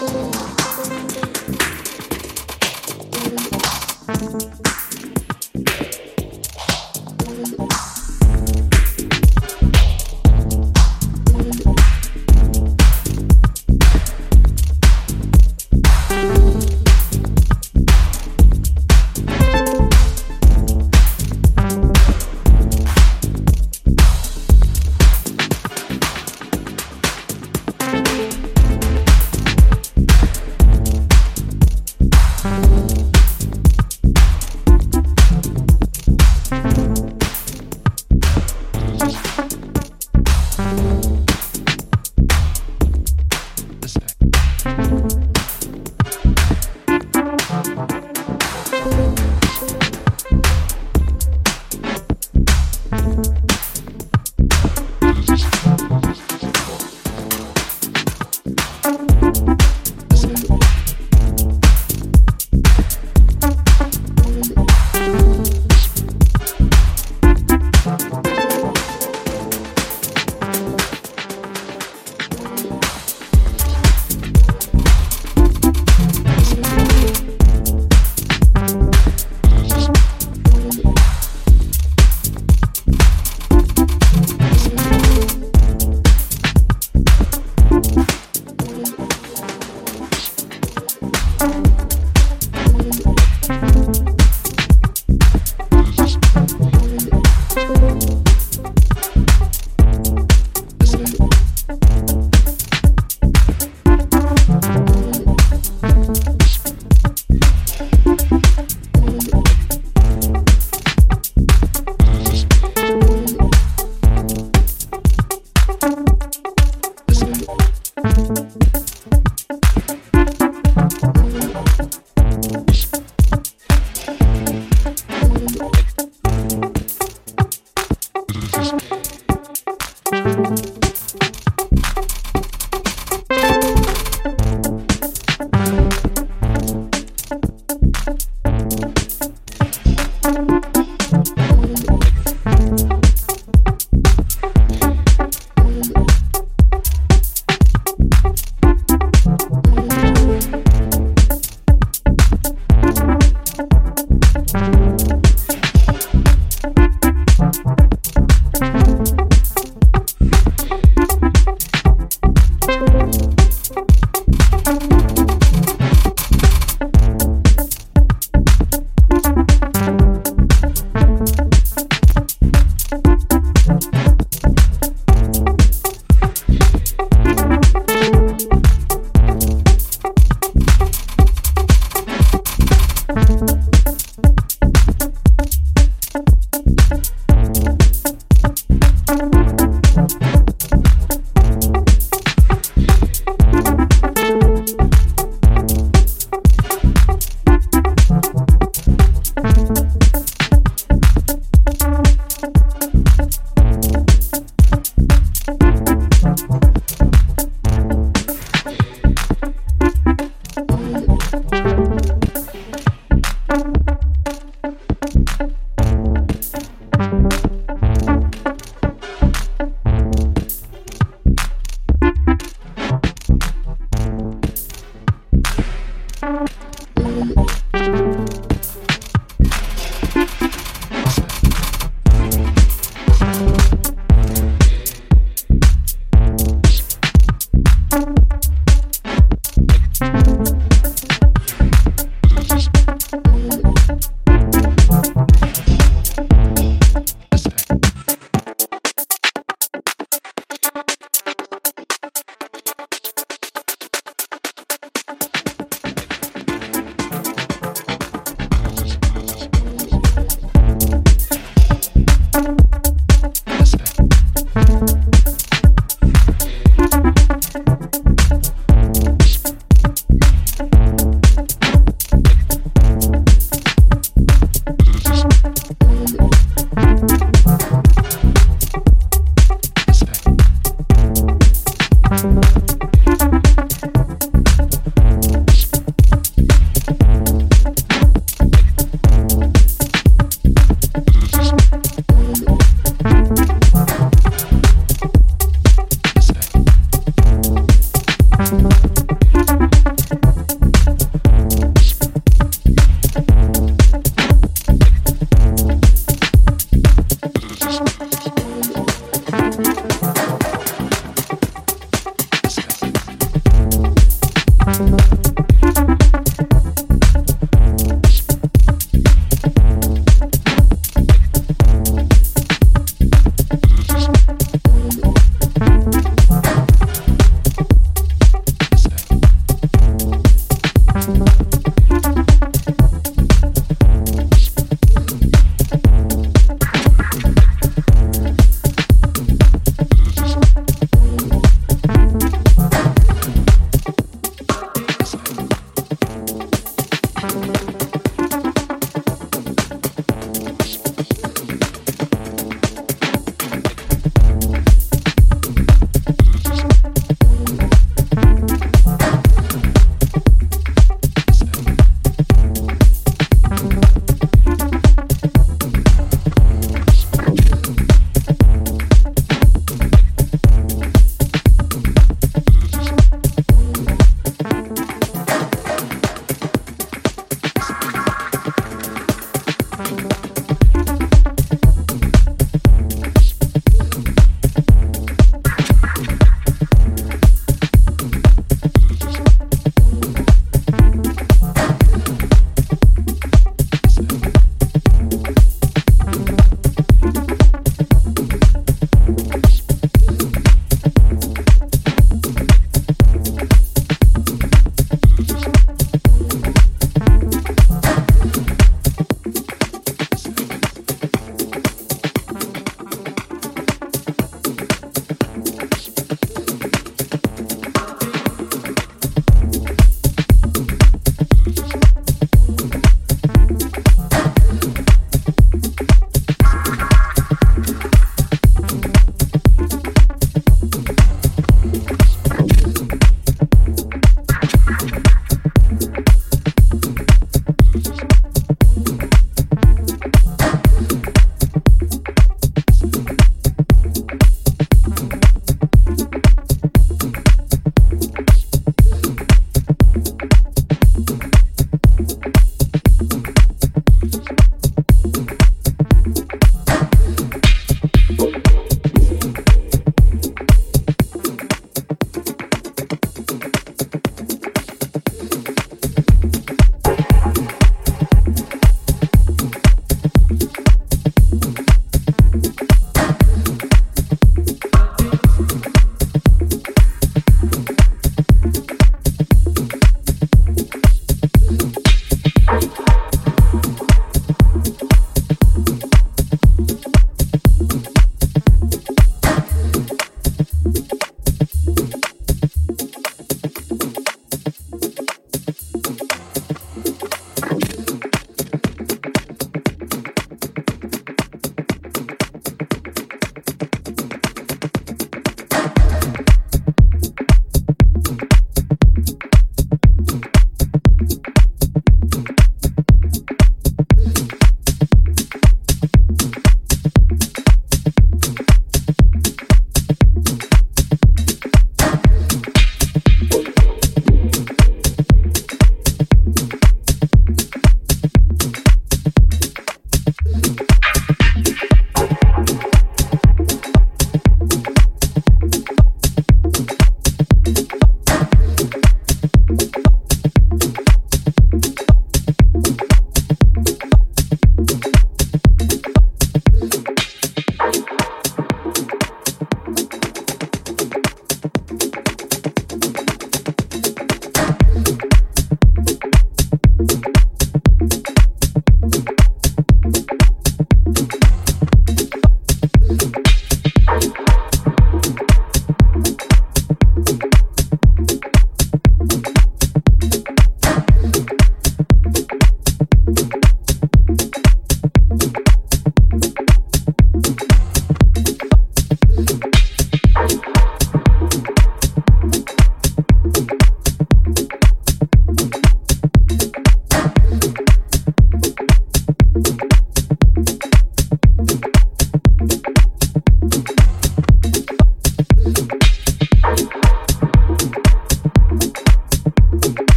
you.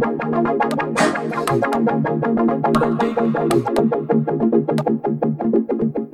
Thank you.